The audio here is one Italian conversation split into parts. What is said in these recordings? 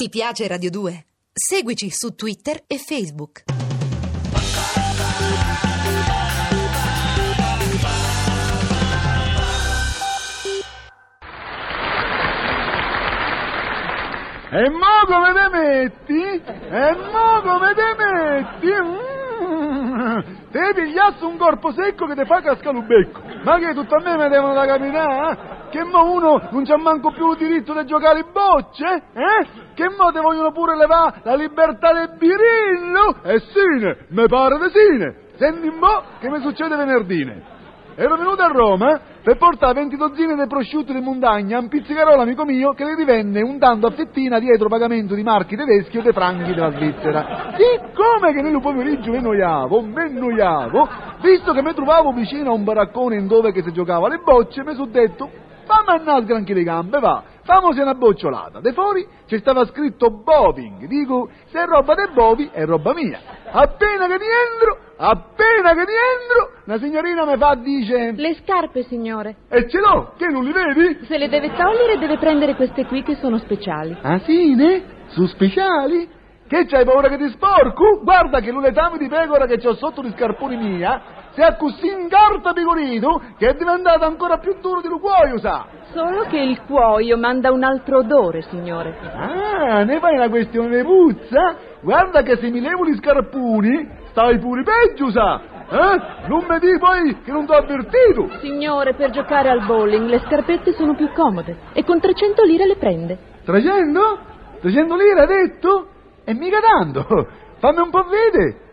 Ti piace Radio 2? Seguici su Twitter e Facebook. E mo come te metti? E mo come te metti? Mm. Te pigliassi un corpo secco che ti fa cascare un becco. Ma che tutto a me mi devono da camminare? eh? Che mo uno non c'ha manco più il diritto di giocare in bocce? Eh? Che mo te vogliono pure levare la libertà del birillo? E sine, me pare di sine. Senti un po' che mi succede venerdì. Ero venuto a Roma per portare 20 dozzine di prosciutti di montagna a un pizzicarola amico mio che le rivende untando a fettina dietro pagamento di marchi tedeschi o dei franchi della Svizzera. Siccome che nel pomeriggio mi noiavo, mi noiavo, visto che mi trovavo vicino a un baraccone in dove che si giocava le bocce, mi sono detto, fammi annare granchi le gambe, va, famosi una bocciolata. De fuori ci stava scritto Boving, dico, se è roba dei bovi è roba mia. Appena che rientro, appena che rientro, una signorina mi fa, dice... Le scarpe, signore. E ce l'ho, che non li vedi? Se le deve togliere deve prendere queste qui che sono speciali. Ah sì, ne? Su speciali? Che c'hai paura che ti sporco? Guarda che l'uletame di pecora che c'ho sotto gli scarponi mia si è così incarta pigorito che è diventato ancora più duro di lo cuoio, sa? Solo che il cuoio manda un altro odore, signore. Ah, ne fai una questione di puzza? Guarda che se mi levo gli scarponi stai pure peggio, sa? Eh? Non mi dici poi che non t'ho avvertito? Signore, per giocare al bowling le scarpette sono più comode e con 300 lire le prende. 300? 300 lire hai detto? E mica tanto. Fammi un po' vedere.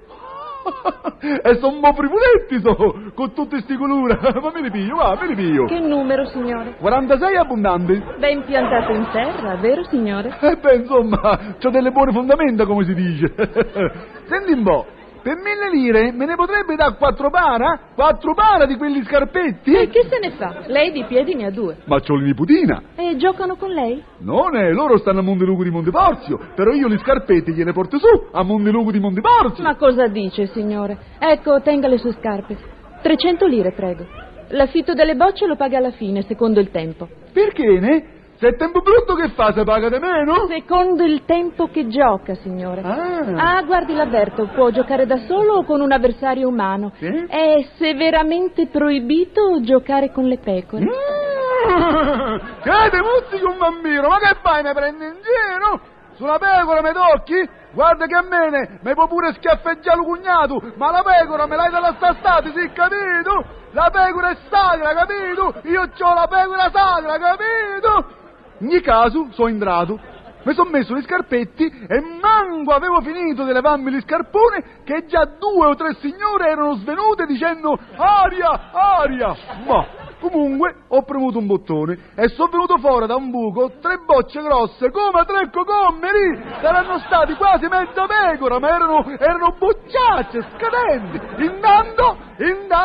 e sono un po' frivoletti, so, con tutti sti colori. Ma me li piglio, va, me li piglio. Che numero, signore? 46 abbondanti. Ben piantato in terra, vero, signore? E beh, insomma, c'ho delle buone fondamenta, come si dice. Senti un po', per mille lire me ne potrebbe dare quattro para? Quattro para di quelli scarpetti? E che se ne fa? Lei di piedi ne ha due. Ma c'ho nipotina. E giocano con lei? Non è, loro stanno a Montelugo di Monteporzio, però io gli scarpetti gliene porto su a Montelugo di Monteporzio. Ma cosa dice, signore? Ecco, tenga le sue scarpe. 300 lire, prego. L'affitto delle bocce lo paga alla fine, secondo il tempo. Perché, ne? Se è tempo brutto che fa, se paga di meno? Secondo il tempo che gioca, signore. Ah. Ah, guardi, l'avverto, può giocare da solo o con un avversario umano. Sì? È severamente proibito giocare con le pecore. Mm. Che te muzzichi un bambino, ma che fai, mi prendi in giro? Sulla pecora mi tocchi? Guarda che a me ne- mi può pure schiaffeggiare il cugnato, ma la pecora me l'hai dalla stastata, sì, capito? La pecora è sacra, capito? Io ho la pecora sacra, capito? In ogni caso, sono entrato. Mi sono messo gli scarpetti e manco avevo finito di levarmi gli scarponi che già due o tre signore erano svenute dicendo aria, aria. Ma comunque ho premuto un bottone e sono venuto fuori da un buco tre bocce grosse come tre cocommeri. Saranno stati quasi mezza pecora, ma erano, erano bocciacce scadenti. Intanto,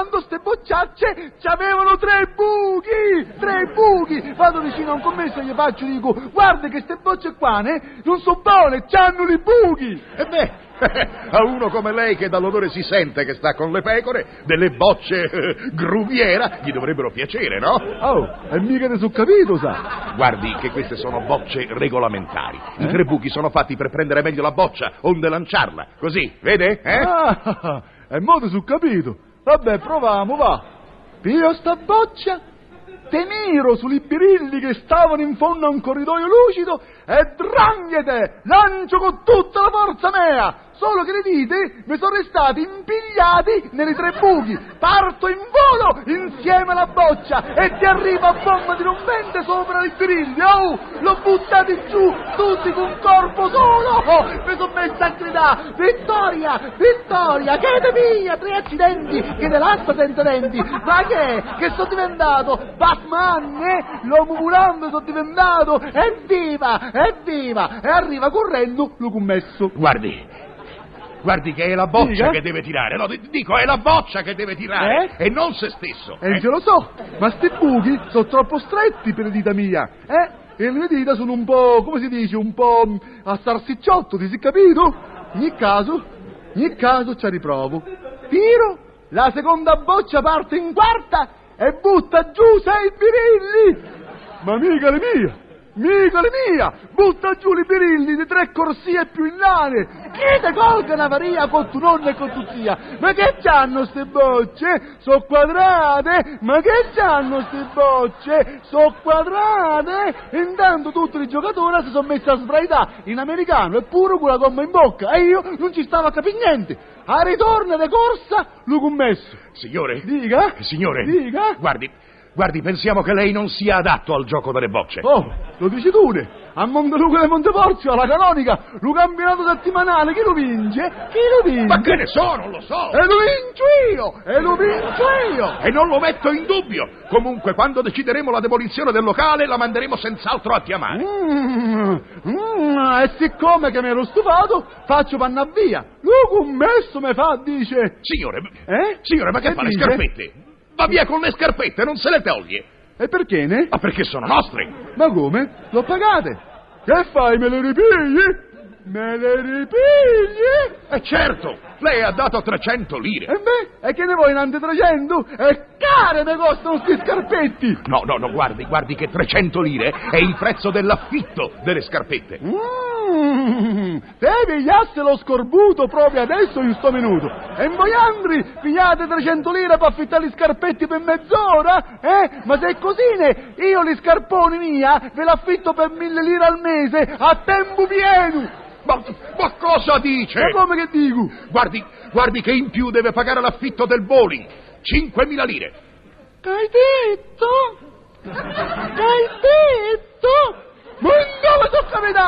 intanto ste bocciacce c'avevano tre buchi, tre buchi. Vado vicino a un commesso e gli faccio dico guarda che ste bocce qua ne, non sono buone, c'hanno i buchi. E beh, a uno come lei che dall'odore si sente che sta con le pecore, delle bocce eh, gruviera gli dovrebbero piacere, no? Oh, e mica ne sono capito, sa. Guardi che queste sono bocce regolamentari. I Eh? tre buchi sono fatti per prendere meglio la boccia, onde lanciarla. Così, vede? Eh? Ah, e mo te sono capito. Vabbè, proviamo, va. Pio sta boccia, te miro sui birilli che stavano in fondo a un corridoio lucido e dranghete, lancio con tutta la forza mea. Solo che le dite mi sono restati impigliati nei tre buchi. Parto in volo insieme alla boccia e ti arriva a bomba di rompente sopra i birilli. Oh, l'ho buttati giù tutti con corpo solo. Oh, mi sono messa a gridare vittoria, vittoria, che te mia, tre accidenti, che te lascia senza denti. Ma che? Che sono diventato Batman, eh? L'uomo volante sono diventato. Evviva, evviva. E arriva correndo lo commesso. Guardi. Guardi che è la boccia Dica? che deve tirare. No, di- dico, è la boccia che deve tirare. E non se stesso. E eh? ce lo so, ma sti buchi sono troppo stretti per le dita mia, eh? E le mie dita sono un po', come si dice, un po' a sarsicciotto, ti si capito? In ogni caso, in ogni caso ci riprovo. Tiro, la seconda boccia parte in quarta e butta giù sei birilli! Ma mica le mie! Micoli mia, butta giù i birilli di tre corsie più in lane. Chi te colga una varia con tu nonna e con tu zia? Ma che c'hanno ste bocce? So quadrate? Ma che c'hanno ste bocce? So quadrate? Intanto tutti i giocatori si sono messi a sbraitare in americano e pure con la gomma in bocca e io non ci stavo a capire niente. A ritorno di corsa, l'ho commesso. Signore? Dica? Signore? Dica? Guardi, guardi, pensiamo che lei non sia adatto al gioco delle bocce. Oh, lo dici tu? A Monteluca di Monteporzio, alla canonica, lo campionato settimanale, chi lo vince? Chi lo vince? Ma che ne so, non lo so. E lo vincio io! E lo vincio io! E non lo metto in dubbio. Comunque, quando decideremo la demolizione del locale, la manderemo senz'altro a chiamare. Mm, mm, e siccome che mi ero stufato, faccio panna via. Lo commesso mi fa, dice... Signore, Eh? signore, ma che, Che fa le dice? scarpette? Va via con le scarpette, non se le toglie. E perché ne? Ma perché sono nostre? Ma come? L'ho pagate? Che fai, me le ripigli? Me le ripigli? E certo, lei ha dato 300 lire. E beh, e che ne vuoi in ante 300? E care mi costano sti scarpetti! No, no, no, guardi, guardi che 300 lire è il prezzo dell'affitto delle scarpette. Mmm, te pigliasse lo scorbuto proprio adesso in sto minuto. E voi andri pigliate 300 lire per affittare gli scarpetti per mezz'ora? Eh? Ma se è così, ne, io gli scarponi mia ve l'affitto per mille lire al mese a tempo pieno. Ma, ma cosa dice? Ma come che dico? Guardi, guardi che in più deve pagare l'affitto del bowling. 5.000 lire. Che hai detto? Che hai detto?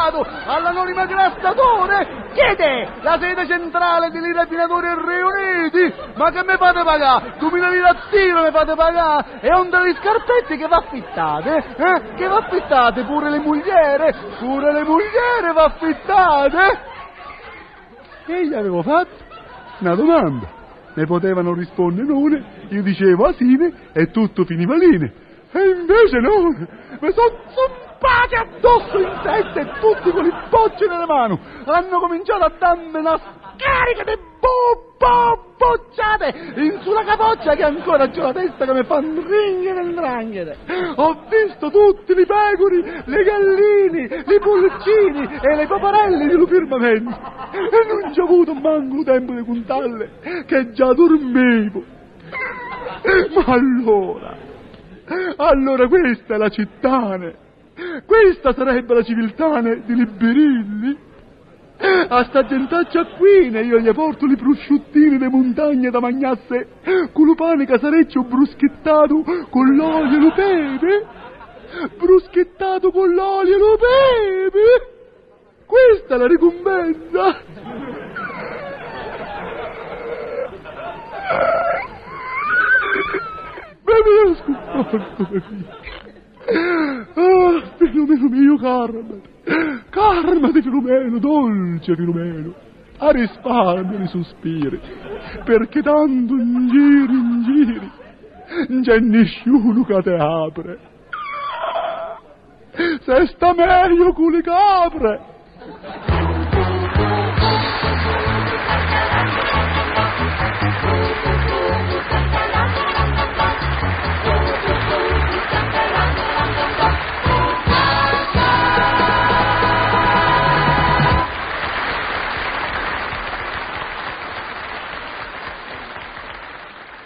Capitato? All'anonima grastatore? Chiede la sede centrale dei rapinatori riuniti? Ma che mi fate pagare? 2000 lire a tiro mi fate pagare? E onde le scarpette che va affittate? Eh? Che va affittate? Pure le mogliere? Pure le mogliere va affittate? E gli avevo fatto una domanda. Ne potevano rispondere non, io dicevo asine e tutto finiva line. E invece no, mi sono zompati addosso in testa e tutti con i bocci nelle mani. Hanno cominciato a darmi una scarica di bo, bo, bocciate in sulla capoccia che ancora c'ho la testa che mi fa ringhere e ndranghete. Ho visto tutti i pecori, le galline, i pulcini e le paparelle di firmamento. E non ci ho avuto manco tempo di contarle, che già dormivo. Ma allora, allora questa è la cittane. Questa sarebbe la civiltane di Liberilli. A sta gentaccia qui io gli porto i prosciuttini de montagne da magnasse con lo pane casareccio bruschettato con l'olio e lo pepe. Bruschettato con l'olio e lo pepe. Questa è la ricompensa. Me lo sconforto mio, carmati. Carmati, Filomeno, dolce Filomeno. A risparmio i sospiri, perché tanto in giri, in giri, non c'è nessuno che te apre. Se sta meglio con le capre.